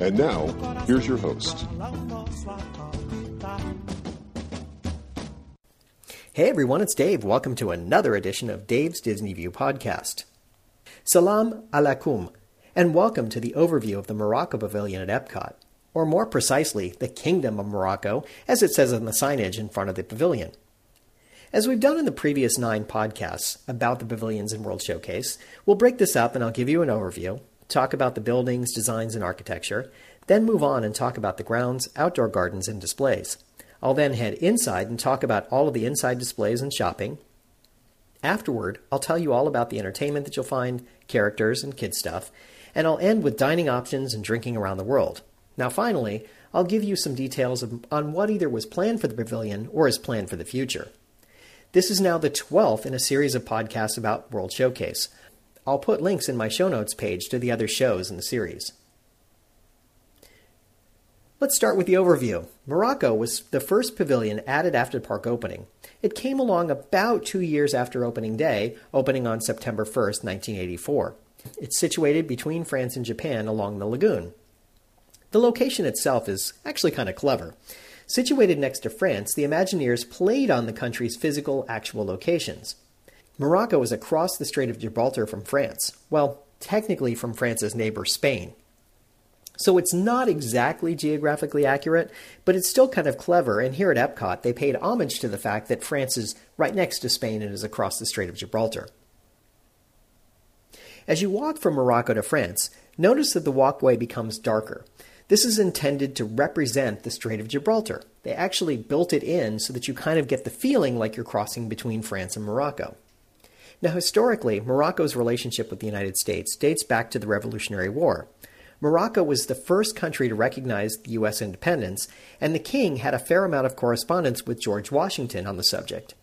And now, here's your host. Hey everyone, it's Dave. Welcome to another edition of Dave's Disney View podcast. Salam alaikum, and welcome to the overview of the Morocco Pavilion at Epcot, or more precisely, the Kingdom of Morocco, as it says on the signage in front of the pavilion. As we've done in the previous nine podcasts about the pavilions and World Showcase, we'll break this up and I'll give you an overview, talk about the buildings, designs, and architecture, then move on and talk about the grounds, outdoor gardens, and displays. I'll then head inside and talk about all of the inside displays and shopping. Afterward, I'll tell you all about the entertainment that you'll find, characters, and kid stuff, and I'll end with dining options and drinking around the world. Now, finally, I'll give you some details of, on what either was planned for the pavilion or is planned for the future. This is now the 12th in a series of podcasts about World Showcase. I'll put links in my show notes page to the other shows in the series. Let's start with the overview. Morocco was the first pavilion added after the park opening. It came along about two years after opening day, opening on September 1st, 1984. It's situated between France and Japan along the lagoon. The location itself is actually kind of clever. Situated next to France, the Imagineers played on the country's physical, actual locations. Morocco is across the Strait of Gibraltar from France. Well, technically from France's neighbor Spain. So it's not exactly geographically accurate, but it's still kind of clever. And here at Epcot, they paid homage to the fact that France is right next to Spain and is across the Strait of Gibraltar. As you walk from Morocco to France, notice that the walkway becomes darker. This is intended to represent the Strait of Gibraltar. They actually built it in so that you kind of get the feeling like you're crossing between France and Morocco. Now, historically, Morocco's relationship with the United States dates back to the Revolutionary War. Morocco was the first country to recognize the U.S. independence, and the king had a fair amount of correspondence with George Washington on the subject.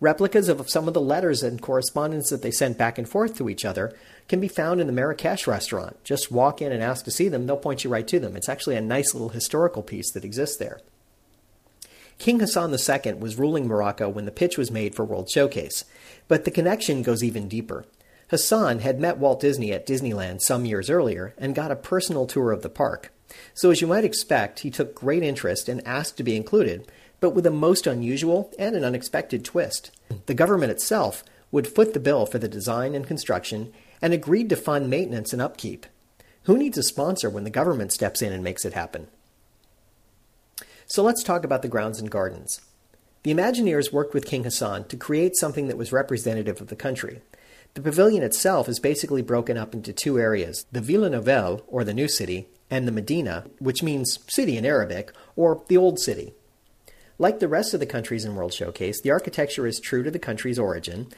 Replicas of some of the letters and correspondence that they sent back and forth to each other can be found in the Marrakesh restaurant. Just walk in and ask to see them, they'll point you right to them. It's actually a nice little historical piece that exists there. King Hassan II was ruling Morocco when the pitch was made for World Showcase, but the connection goes even deeper. Hassan had met Walt Disney at Disneyland some years earlier and got a personal tour of the park. So, as you might expect, he took great interest and asked to be included, but with a most unusual and an unexpected twist. The government itself would foot the bill for the design and construction and agreed to fund maintenance and upkeep. Who needs a sponsor when the government steps in and makes it happen? So let's talk about the grounds and gardens. The Imagineers worked with King Hassan to create something that was representative of the country. The pavilion itself is basically broken up into two areas the Villa Nouvelle, or the New City, and the Medina, which means city in Arabic, or the Old City. Like the rest of the countries in World Showcase, the architecture is true to the country's origin,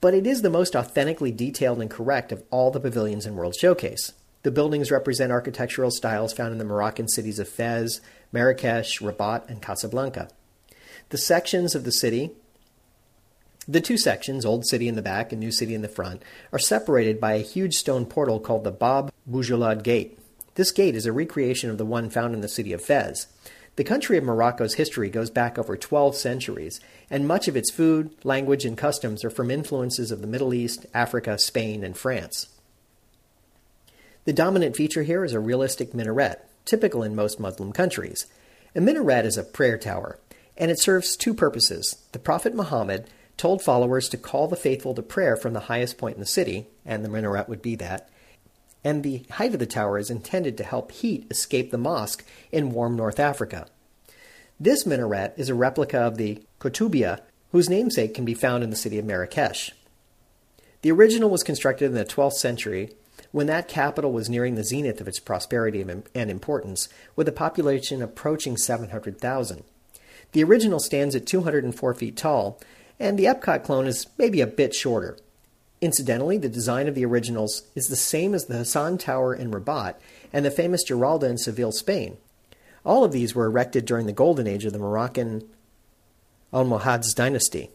but it is the most authentically detailed and correct of all the pavilions in World Showcase. The buildings represent architectural styles found in the Moroccan cities of Fez, Marrakesh, Rabat, and Casablanca. The sections of the city, the two sections, Old City in the back and New City in the front, are separated by a huge stone portal called the Bab Boujalad Gate. This gate is a recreation of the one found in the city of Fez. The country of Morocco's history goes back over 12 centuries, and much of its food, language, and customs are from influences of the Middle East, Africa, Spain, and France. The dominant feature here is a realistic minaret, typical in most Muslim countries. A minaret is a prayer tower, and it serves two purposes. The Prophet Muhammad told followers to call the faithful to prayer from the highest point in the city, and the minaret would be that, and the height of the tower is intended to help heat escape the mosque in warm North Africa. This minaret is a replica of the Koutoubia, whose namesake can be found in the city of Marrakesh. The original was constructed in the 12th century when that capital was nearing the zenith of its prosperity and importance, with a population approaching 700,000. The original stands at 204 feet tall, and the Epcot clone is maybe a bit shorter. Incidentally, the design of the originals is the same as the Hassan Tower in Rabat and the famous Giralda in Seville, Spain. All of these were erected during the golden age of the Moroccan Almohads dynasty.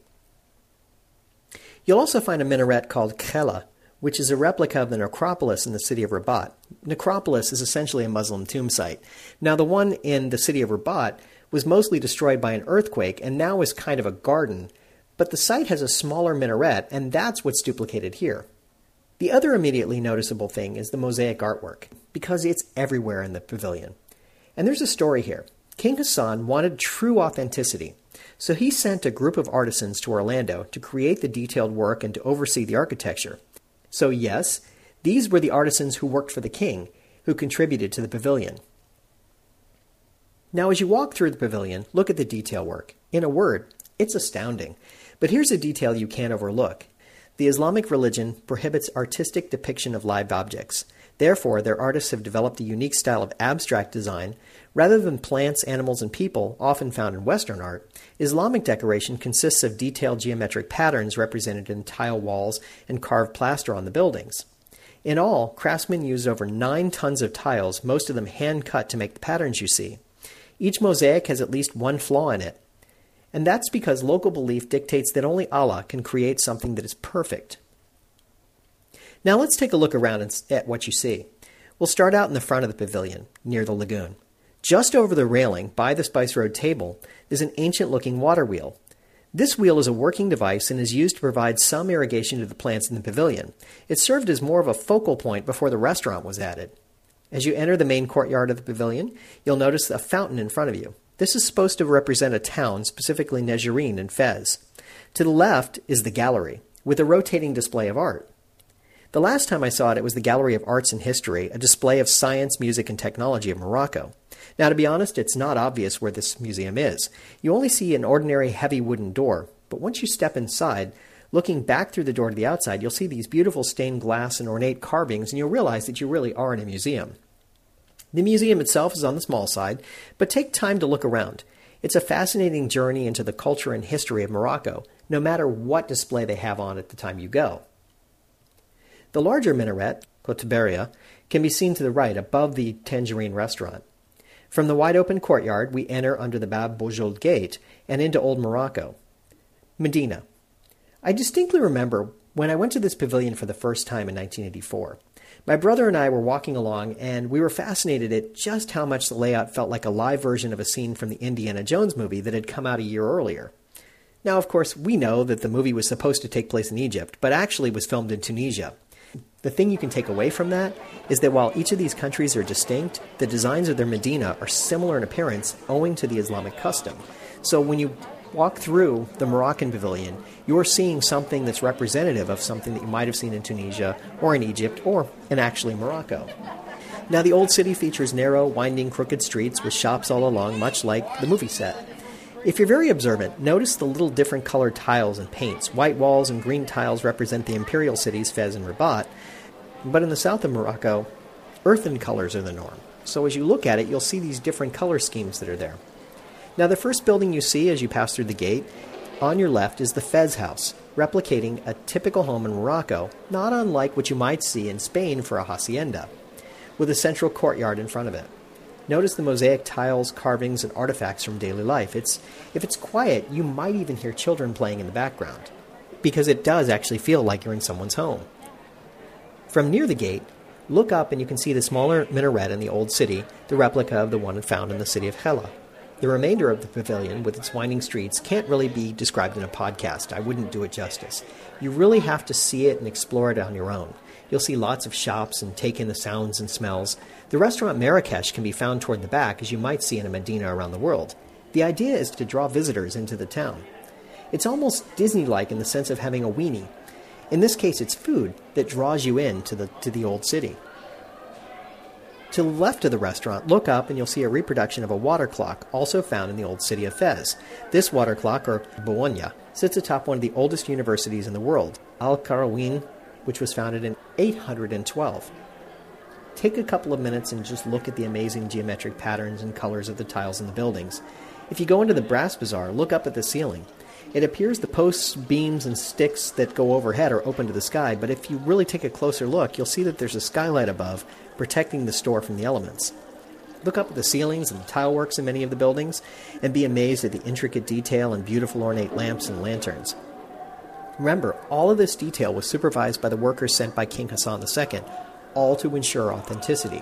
You'll also find a minaret called Chellah, which is a replica of the necropolis in the city of Rabat. Necropolis is essentially a Muslim tomb site. Now, the one in the city of Rabat was mostly destroyed by an earthquake and now is kind of a garden, but the site has a smaller minaret, and that's what's duplicated here. The other immediately noticeable thing is the mosaic artwork, because it's everywhere in the pavilion. And there's a story here. King Hassan wanted true authenticity, so he sent a group of artisans to Orlando to create the detailed work and to oversee the architecture. So, yes, these were the artisans who worked for the king, who contributed to the pavilion. Now, as you walk through the pavilion, look at the detail work. In a word, it's astounding. But here's a detail you can't overlook. The Islamic religion prohibits artistic depiction of live objects. Therefore, their artists have developed a unique style of abstract design. Rather than plants, animals, and people, often found in Western art, Islamic decoration consists of detailed geometric patterns represented in tile walls and carved plaster on the buildings. In all, craftsmen used over nine tons of tiles, most of them hand cut to make the patterns you see. Each mosaic has at least one flaw in it. And that's because local belief dictates that only Allah can create something that is perfect. Now let's take a look around at what you see. We'll start out in the front of the pavilion, near the lagoon. Just over the railing, by the Spice Road table, is an ancient looking water wheel. This wheel is a working device and is used to provide some irrigation to the plants in the pavilion. It served as more of a focal point before the restaurant was added. As you enter the main courtyard of the pavilion, you'll notice a fountain in front of you. This is supposed to represent a town, specifically Nejjarine and Fez. To the left is the gallery, with a rotating display of art. The last time I saw it, it was the Gallery of Arts and History, a display of science, music, and technology of Morocco. Now, to be honest, it's not obvious where this museum is. You only see an ordinary heavy wooden door, but once you step inside, looking back through the door to the outside, you'll see these beautiful stained glass and ornate carvings, and you'll realize that you really are in a museum. The museum itself is on the small side, but take time to look around. It's a fascinating journey into the culture and history of Morocco, no matter what display they have on at the time you go. The larger minaret, Koutoubia, can be seen to the right above the Tangerine restaurant. From the wide open courtyard, we enter under the Bab Bojold Gate and into Old Morocco. Medina. I distinctly remember when I went to this pavilion for the first time in 1984. My brother and I were walking along, and we were fascinated at just how much the layout felt like a live version of a scene from the Indiana Jones movie that had come out a year earlier. Now, of course, we know that the movie was supposed to take place in Egypt, but actually was filmed in Tunisia. The thing you can take away from that is that while each of these countries are distinct, the designs of their Medina are similar in appearance owing to the Islamic custom. So when you walk through the Moroccan pavilion, you're seeing something that's representative of something that you might have seen in Tunisia or in Egypt or in actually Morocco. Now, the old city features narrow, winding, crooked streets with shops all along, much like the movie set. If you're very observant, notice the little different colored tiles and paints. White walls and green tiles represent the imperial cities Fez and Rabat, but in the south of Morocco, earthen colors are the norm. So as you look at it, you'll see these different color schemes that are there. Now, the first building you see as you pass through the gate on your left is the Fez House, replicating a typical home in Morocco, not unlike what you might see in Spain for a hacienda, with a central courtyard in front of it. Notice the mosaic tiles, carvings, and artifacts from daily life. It's, if it's quiet, you might even hear children playing in the background, because it does actually feel like you're in someone's home. From near the gate, look up and you can see the smaller minaret in the old city, the replica of the one found in the city of Hela. The remainder of the pavilion, with its winding streets, can't really be described in a podcast. I wouldn't do it justice. You really have to see it and explore it on your own. You'll see lots of shops and take in the sounds and smells. The restaurant Marrakesh can be found toward the back, as you might see in a Medina around the world. The idea is to draw visitors into the town. It's almost Disney like in the sense of having a weenie. In this case, it's food that draws you in to the, to the old city. To the left of the restaurant, look up and you'll see a reproduction of a water clock, also found in the old city of Fez. This water clock, or Bologna, sits atop one of the oldest universities in the world, Al Qarawiyyin, which was founded in 812. take a couple of minutes and just look at the amazing geometric patterns and colors of the tiles in the buildings. If you go into the brass bazaar, look up at the ceiling. It appears the posts, beams, and sticks that go overhead are open to the sky, but if you really take a closer look, you'll see that there's a skylight above protecting the store from the elements. Look up at the ceilings and the tile works in many of the buildings and be amazed at the intricate detail and beautiful ornate lamps and lanterns. Remember, all of this detail was supervised by the workers sent by King Hassan II, all to ensure authenticity.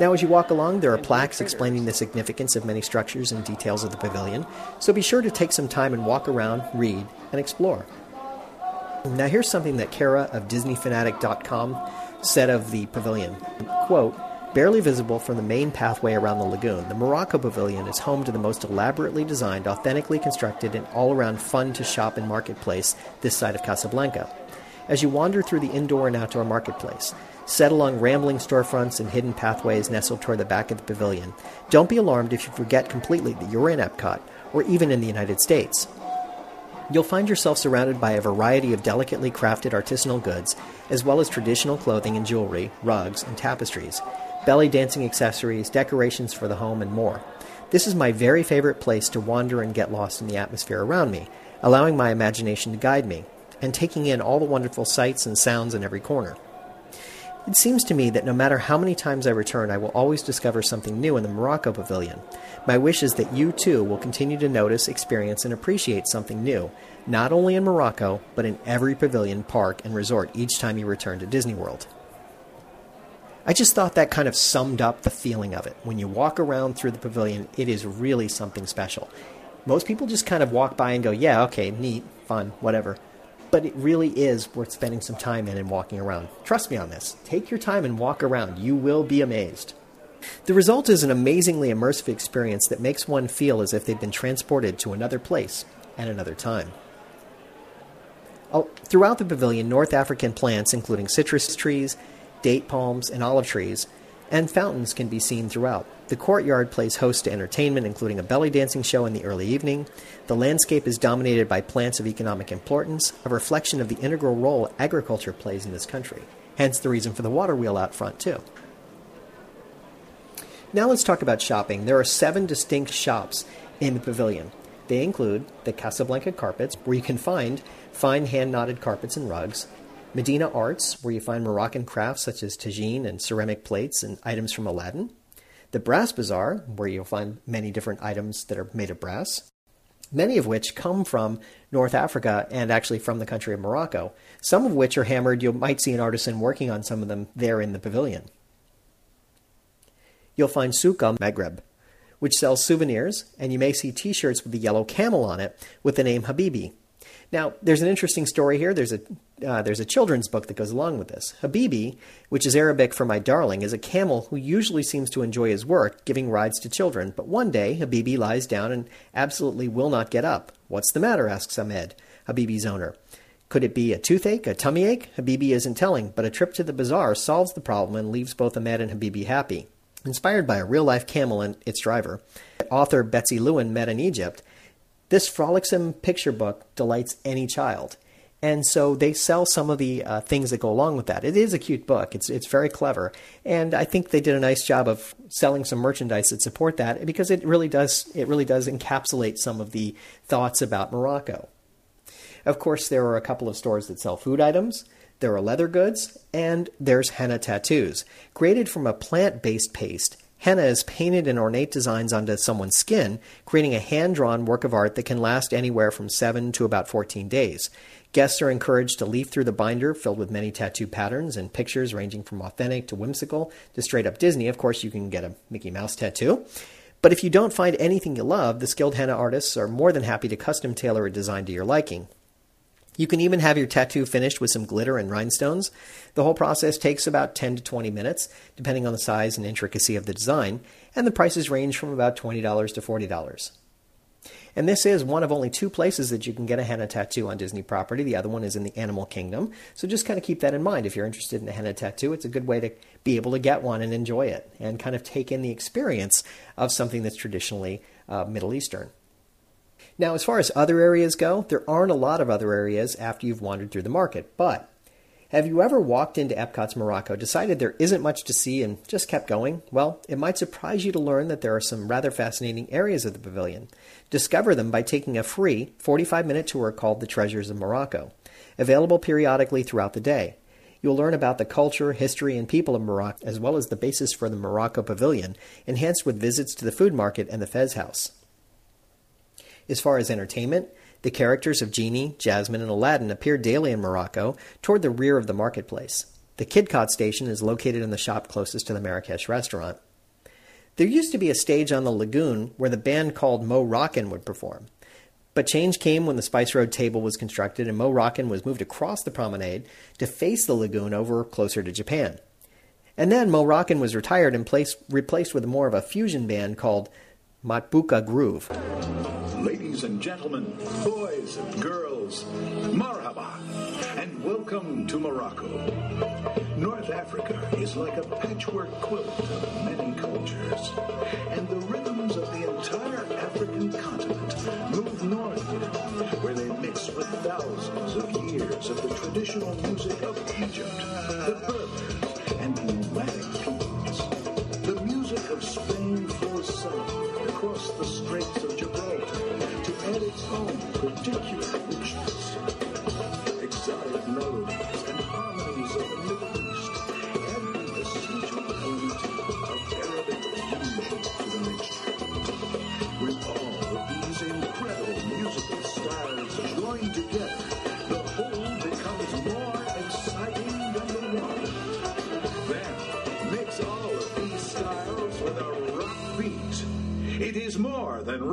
Now, as you walk along, there are plaques explaining the significance of many structures and details of the pavilion, so be sure to take some time and walk around, read, and explore. Now, here's something that Kara of DisneyFanatic.com said of the pavilion. Quote, Barely visible from the main pathway around the lagoon, the Morocco Pavilion is home to the most elaborately designed, authentically constructed, and all around fun to shop and marketplace this side of Casablanca. As you wander through the indoor and outdoor marketplace, set along rambling storefronts and hidden pathways nestled toward the back of the pavilion, don't be alarmed if you forget completely that you're in Epcot or even in the United States. You'll find yourself surrounded by a variety of delicately crafted artisanal goods, as well as traditional clothing and jewelry, rugs, and tapestries belly dancing accessories, decorations for the home, and more. This is my very favorite place to wander and get lost in the atmosphere around me, allowing my imagination to guide me, and taking in all the wonderful sights and sounds in every corner. It seems to me that no matter how many times I return, I will always discover something new in the Morocco Pavilion. My wish is that you too will continue to notice, experience, and appreciate something new, not only in Morocco, but in every pavilion, park, and resort each time you return to Disney World. I just thought that kind of summed up the feeling of it. When you walk around through the pavilion, it is really something special. Most people just kind of walk by and go, yeah, okay, neat, fun, whatever. But it really is worth spending some time in and walking around. Trust me on this. Take your time and walk around. You will be amazed. The result is an amazingly immersive experience that makes one feel as if they've been transported to another place and another time. Oh, throughout the pavilion, North African plants, including citrus trees, date palms, and olive trees, and fountains can be seen throughout. The courtyard plays host to entertainment, including a belly dancing show in the early evening. The landscape is dominated by plants of economic importance, a reflection of the integral role agriculture plays in this country. Hence the reason for the water wheel out front, too. Now let's talk about shopping. There are seven distinct shops in the pavilion. They include the Casablanca Carpets, where you can find fine hand knotted carpets and rugs, Medina Arts, where you find Moroccan crafts such as tagine and ceramic plates and items from Aladdin. The Brass Bazaar, where you'll find many different items that are made of brass, many of which come from North Africa and actually from the country of Morocco. Some of which are hammered. You might see an artisan working on some of them there in the pavilion. You'll find Souk al Maghreb, which sells souvenirs, and you may see t shirts with the yellow camel on it with the name Habibi. Now, there's an interesting story here. There's a uh, there's a children's book that goes along with this. Habibi, which is Arabic for my darling, is a camel who usually seems to enjoy his work, giving rides to children. But one day, Habibi lies down and absolutely will not get up. What's the matter? asks Ahmed, Habibi's owner. Could it be a toothache, a tummy ache? Habibi isn't telling, but a trip to the bazaar solves the problem and leaves both Ahmed and Habibi happy. Inspired by a real life camel and its driver, author Betsy Lewin met in Egypt. This frolicsome picture book delights any child. And so they sell some of the uh, things that go along with that. It is a cute book. It's it's very clever, and I think they did a nice job of selling some merchandise that support that because it really does it really does encapsulate some of the thoughts about Morocco. Of course, there are a couple of stores that sell food items. There are leather goods, and there's henna tattoos created from a plant-based paste. Henna is painted in ornate designs onto someone's skin, creating a hand drawn work of art that can last anywhere from 7 to about 14 days. Guests are encouraged to leaf through the binder filled with many tattoo patterns and pictures ranging from authentic to whimsical to straight up Disney. Of course, you can get a Mickey Mouse tattoo. But if you don't find anything you love, the skilled henna artists are more than happy to custom tailor a design to your liking. You can even have your tattoo finished with some glitter and rhinestones. The whole process takes about 10 to 20 minutes, depending on the size and intricacy of the design, and the prices range from about $20 to $40. And this is one of only two places that you can get a henna tattoo on Disney property. The other one is in the Animal Kingdom. So just kind of keep that in mind. If you're interested in a henna tattoo, it's a good way to be able to get one and enjoy it and kind of take in the experience of something that's traditionally uh, Middle Eastern. Now, as far as other areas go, there aren't a lot of other areas after you've wandered through the market, but Have you ever walked into Epcot's Morocco, decided there isn't much to see, and just kept going? Well, it might surprise you to learn that there are some rather fascinating areas of the pavilion. Discover them by taking a free 45 minute tour called The Treasures of Morocco, available periodically throughout the day. You'll learn about the culture, history, and people of Morocco, as well as the basis for the Morocco Pavilion, enhanced with visits to the food market and the Fez House. As far as entertainment, the characters of Genie, Jasmine, and Aladdin appear daily in Morocco toward the rear of the marketplace. The Kidcot station is located in the shop closest to the Marrakesh restaurant. There used to be a stage on the lagoon where the band called Mo Rockin would perform. But change came when the Spice Road table was constructed and Mo Rockin was moved across the promenade to face the lagoon over closer to Japan. And then Mo Rockin was retired and placed, replaced with more of a fusion band called Matbuka Groove. Ladies and gentlemen, boys and girls, marhaba, and welcome to Morocco. North Africa is like a patchwork quilt of many cultures, and the rhythms of the entire African continent move northward, where they mix with thousands of years of the traditional music of Egypt, the more than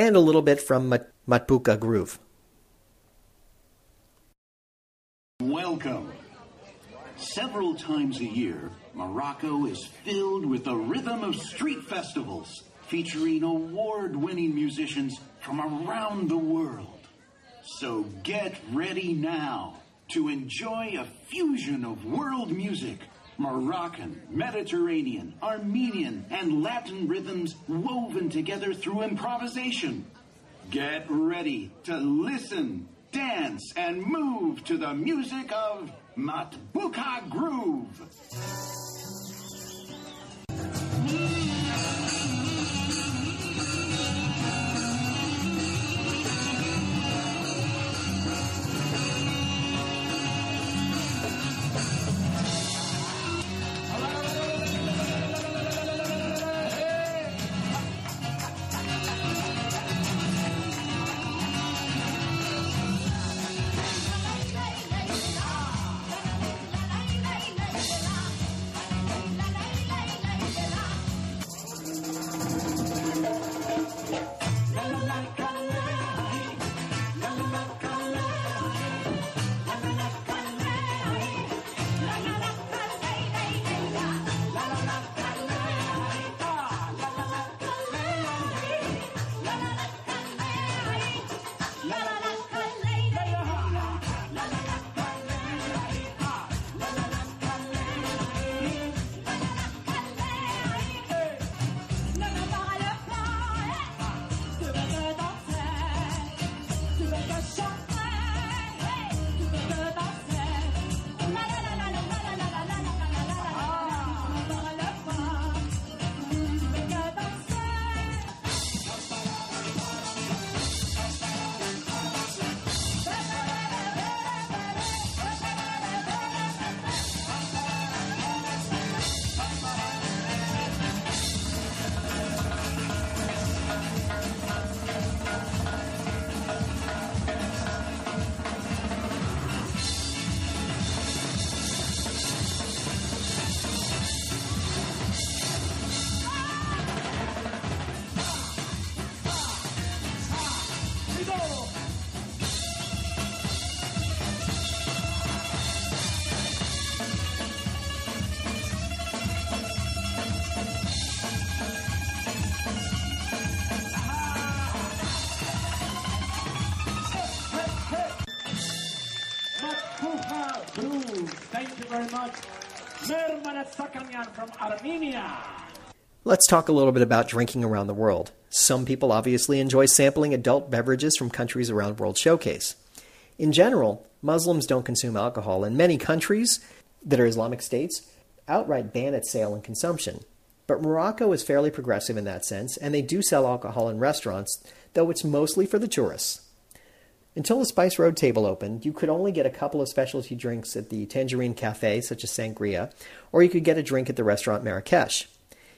And a little bit from Mat- Matbuka Groove. Welcome. Several times a year, Morocco is filled with the rhythm of street festivals featuring award winning musicians from around the world. So get ready now to enjoy a fusion of world music Moroccan, Mediterranean, Armenian, and Latin rhythms woven together through improvisation. Get ready to listen, dance, and move to the music of Matbuka Groove. Very much. Sakanyan from Armenia. Let's talk a little bit about drinking around the world. Some people obviously enjoy sampling adult beverages from countries around the World Showcase. In general, Muslims don't consume alcohol, and many countries that are Islamic states outright ban its sale and consumption. But Morocco is fairly progressive in that sense, and they do sell alcohol in restaurants, though it's mostly for the tourists. Until the Spice Road table opened, you could only get a couple of specialty drinks at the Tangerine Cafe, such as sangria, or you could get a drink at the restaurant Marrakesh.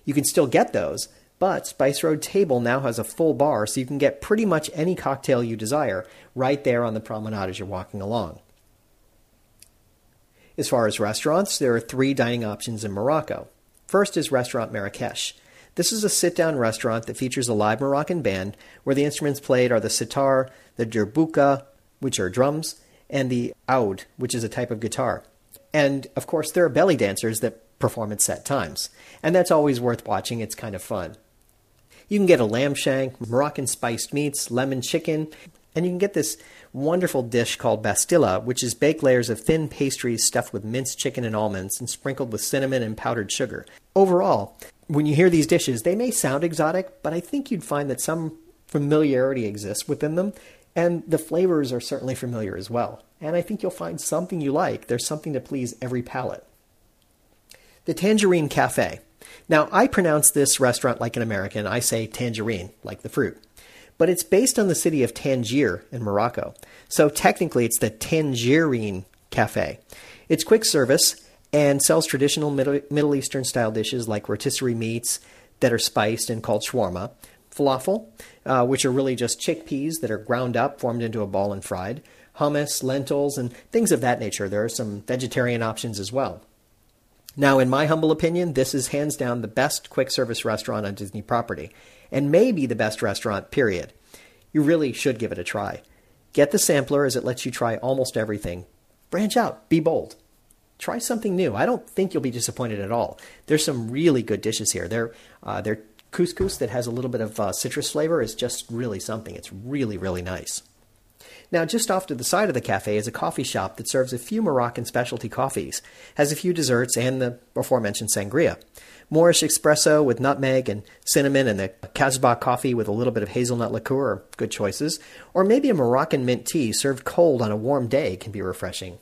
You can still get those, but Spice Road Table now has a full bar, so you can get pretty much any cocktail you desire right there on the promenade as you're walking along. As far as restaurants, there are three dining options in Morocco. First is Restaurant Marrakesh. This is a sit down restaurant that features a live Moroccan band where the instruments played are the sitar, the derbouka, which are drums, and the oud, which is a type of guitar. And of course, there are belly dancers that perform at set times. And that's always worth watching, it's kind of fun. You can get a lamb shank, Moroccan spiced meats, lemon chicken, and you can get this wonderful dish called bastilla, which is baked layers of thin pastries stuffed with minced chicken and almonds and sprinkled with cinnamon and powdered sugar. Overall, when you hear these dishes, they may sound exotic, but I think you'd find that some familiarity exists within them, and the flavors are certainly familiar as well. And I think you'll find something you like. There's something to please every palate. The Tangerine Cafe. Now, I pronounce this restaurant like an American. I say tangerine, like the fruit. But it's based on the city of Tangier in Morocco. So technically, it's the Tangerine Cafe. It's quick service and sells traditional Middle Eastern style dishes like rotisserie meats that are spiced and called shawarma, falafel, uh, which are really just chickpeas that are ground up, formed into a ball, and fried, hummus, lentils, and things of that nature. There are some vegetarian options as well. Now, in my humble opinion, this is hands down the best quick service restaurant on Disney property, and maybe the best restaurant, period. You really should give it a try. Get the sampler as it lets you try almost everything. Branch out, be bold. Try something new. I don't think you'll be disappointed at all. There's some really good dishes here. Their, uh, their couscous that has a little bit of uh, citrus flavor is just really something. It's really, really nice. Now, just off to the side of the cafe is a coffee shop that serves a few Moroccan specialty coffees, has a few desserts, and the aforementioned sangria. Moorish espresso with nutmeg and cinnamon, and the Kasbah coffee with a little bit of hazelnut liqueur are good choices. Or maybe a Moroccan mint tea served cold on a warm day can be refreshing.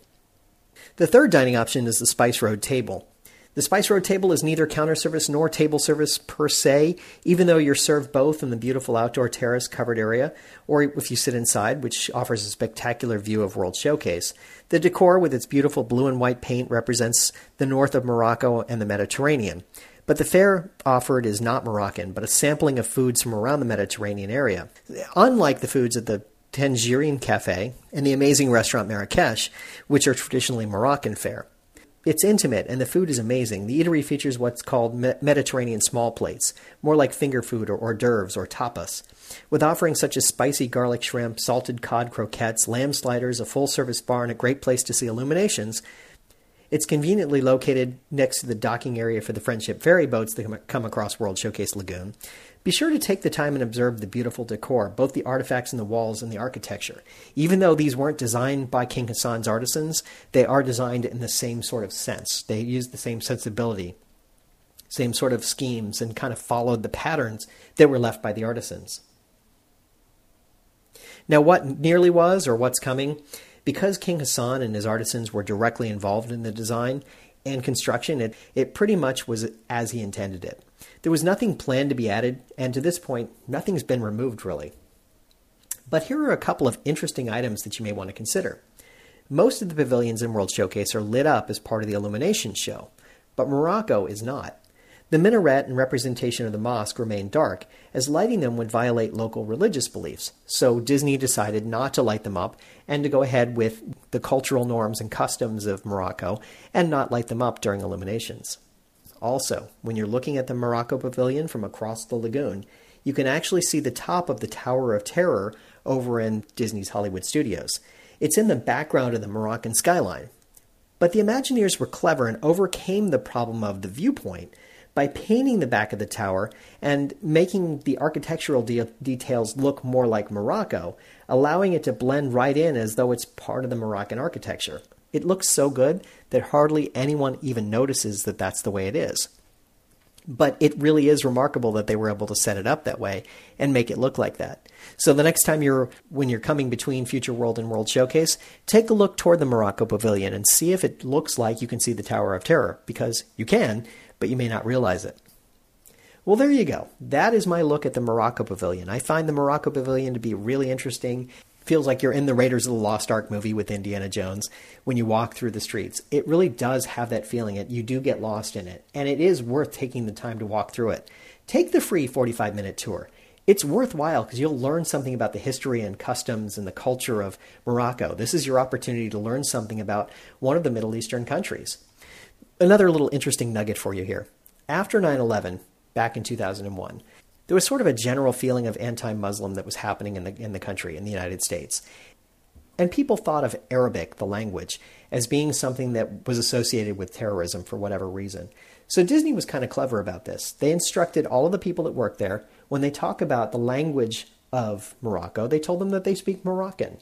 The third dining option is the Spice Road table. The Spice Road table is neither counter service nor table service per se, even though you're served both in the beautiful outdoor terrace covered area, or if you sit inside, which offers a spectacular view of World Showcase. The decor with its beautiful blue and white paint represents the north of Morocco and the Mediterranean. But the fare offered is not Moroccan, but a sampling of foods from around the Mediterranean area. Unlike the foods at the Tangerine Cafe and the amazing restaurant Marrakesh, which are traditionally Moroccan fare. It's intimate and the food is amazing. The eatery features what's called Mediterranean small plates, more like finger food or hors d'oeuvres or tapas, with offerings such as spicy garlic shrimp, salted cod croquettes, lamb sliders, a full service bar, and a great place to see illuminations. It's conveniently located next to the docking area for the Friendship ferry boats that come across World Showcase Lagoon. Be sure to take the time and observe the beautiful decor, both the artifacts in the walls and the architecture. Even though these weren't designed by King Hassan's artisans, they are designed in the same sort of sense. They use the same sensibility, same sort of schemes, and kind of followed the patterns that were left by the artisans. Now, what nearly was, or what's coming, because King Hassan and his artisans were directly involved in the design and construction, it, it pretty much was as he intended it. There was nothing planned to be added, and to this point, nothing's been removed really. But here are a couple of interesting items that you may want to consider. Most of the pavilions in World Showcase are lit up as part of the illumination show, but Morocco is not. The minaret and representation of the mosque remain dark, as lighting them would violate local religious beliefs, so Disney decided not to light them up and to go ahead with the cultural norms and customs of Morocco and not light them up during illuminations. Also, when you're looking at the Morocco Pavilion from across the lagoon, you can actually see the top of the Tower of Terror over in Disney's Hollywood Studios. It's in the background of the Moroccan skyline. But the Imagineers were clever and overcame the problem of the viewpoint by painting the back of the tower and making the architectural de- details look more like Morocco, allowing it to blend right in as though it's part of the Moroccan architecture. It looks so good that hardly anyone even notices that that's the way it is. But it really is remarkable that they were able to set it up that way and make it look like that. So the next time you're when you're coming between Future World and World Showcase, take a look toward the Morocco Pavilion and see if it looks like you can see the Tower of Terror because you can, but you may not realize it. Well, there you go. That is my look at the Morocco Pavilion. I find the Morocco Pavilion to be really interesting feels like you're in the Raiders of the Lost Ark movie with Indiana Jones when you walk through the streets. It really does have that feeling. It you do get lost in it, and it is worth taking the time to walk through it. Take the free 45 minute tour. It's worthwhile because you'll learn something about the history and customs and the culture of Morocco. This is your opportunity to learn something about one of the Middle Eastern countries. Another little interesting nugget for you here. After 9 11, back in 2001, there was sort of a general feeling of anti-Muslim that was happening in the in the country in the United States. And people thought of Arabic, the language, as being something that was associated with terrorism for whatever reason. So Disney was kind of clever about this. They instructed all of the people that work there when they talk about the language of Morocco, they told them that they speak Moroccan.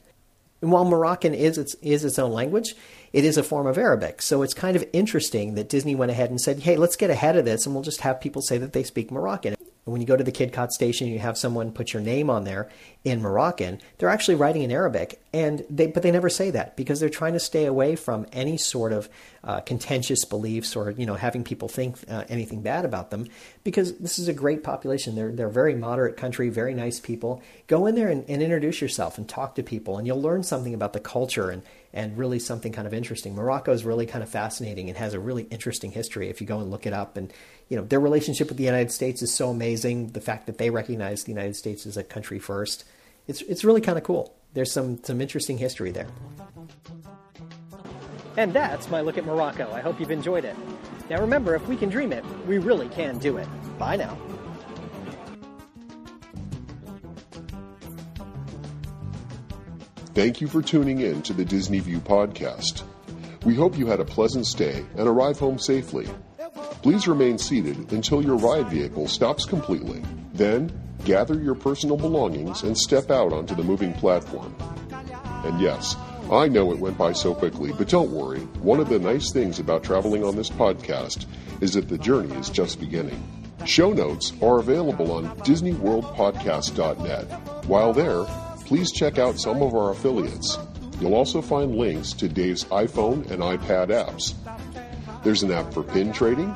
And while Moroccan is its, is its own language, it is a form of Arabic. So it's kind of interesting that Disney went ahead and said, hey, let's get ahead of this and we'll just have people say that they speak Moroccan when you go to the KidCot station, you have someone put your name on there in Moroccan. They're actually writing in Arabic, and they but they never say that because they're trying to stay away from any sort of uh, contentious beliefs or you know having people think uh, anything bad about them. Because this is a great population. They're they're a very moderate country, very nice people. Go in there and, and introduce yourself and talk to people, and you'll learn something about the culture and and really something kind of interesting. Morocco is really kind of fascinating and has a really interesting history if you go and look it up. And you know their relationship with the United States is so amazing. The fact that they recognize the United States as a country first, it's it's really kind of cool. There's some some interesting history there. And that's my look at Morocco. I hope you've enjoyed it. Now remember, if we can dream it, we really can do it. Bye now. Thank you for tuning in to the Disney View podcast. We hope you had a pleasant stay and arrive home safely. Please remain seated until your ride vehicle stops completely. Then, gather your personal belongings and step out onto the moving platform. And yes, I know it went by so quickly, but don't worry. One of the nice things about traveling on this podcast is that the journey is just beginning. Show notes are available on DisneyWorldPodcast.net. While there, please check out some of our affiliates. You'll also find links to Dave's iPhone and iPad apps. There's an app for pin trading,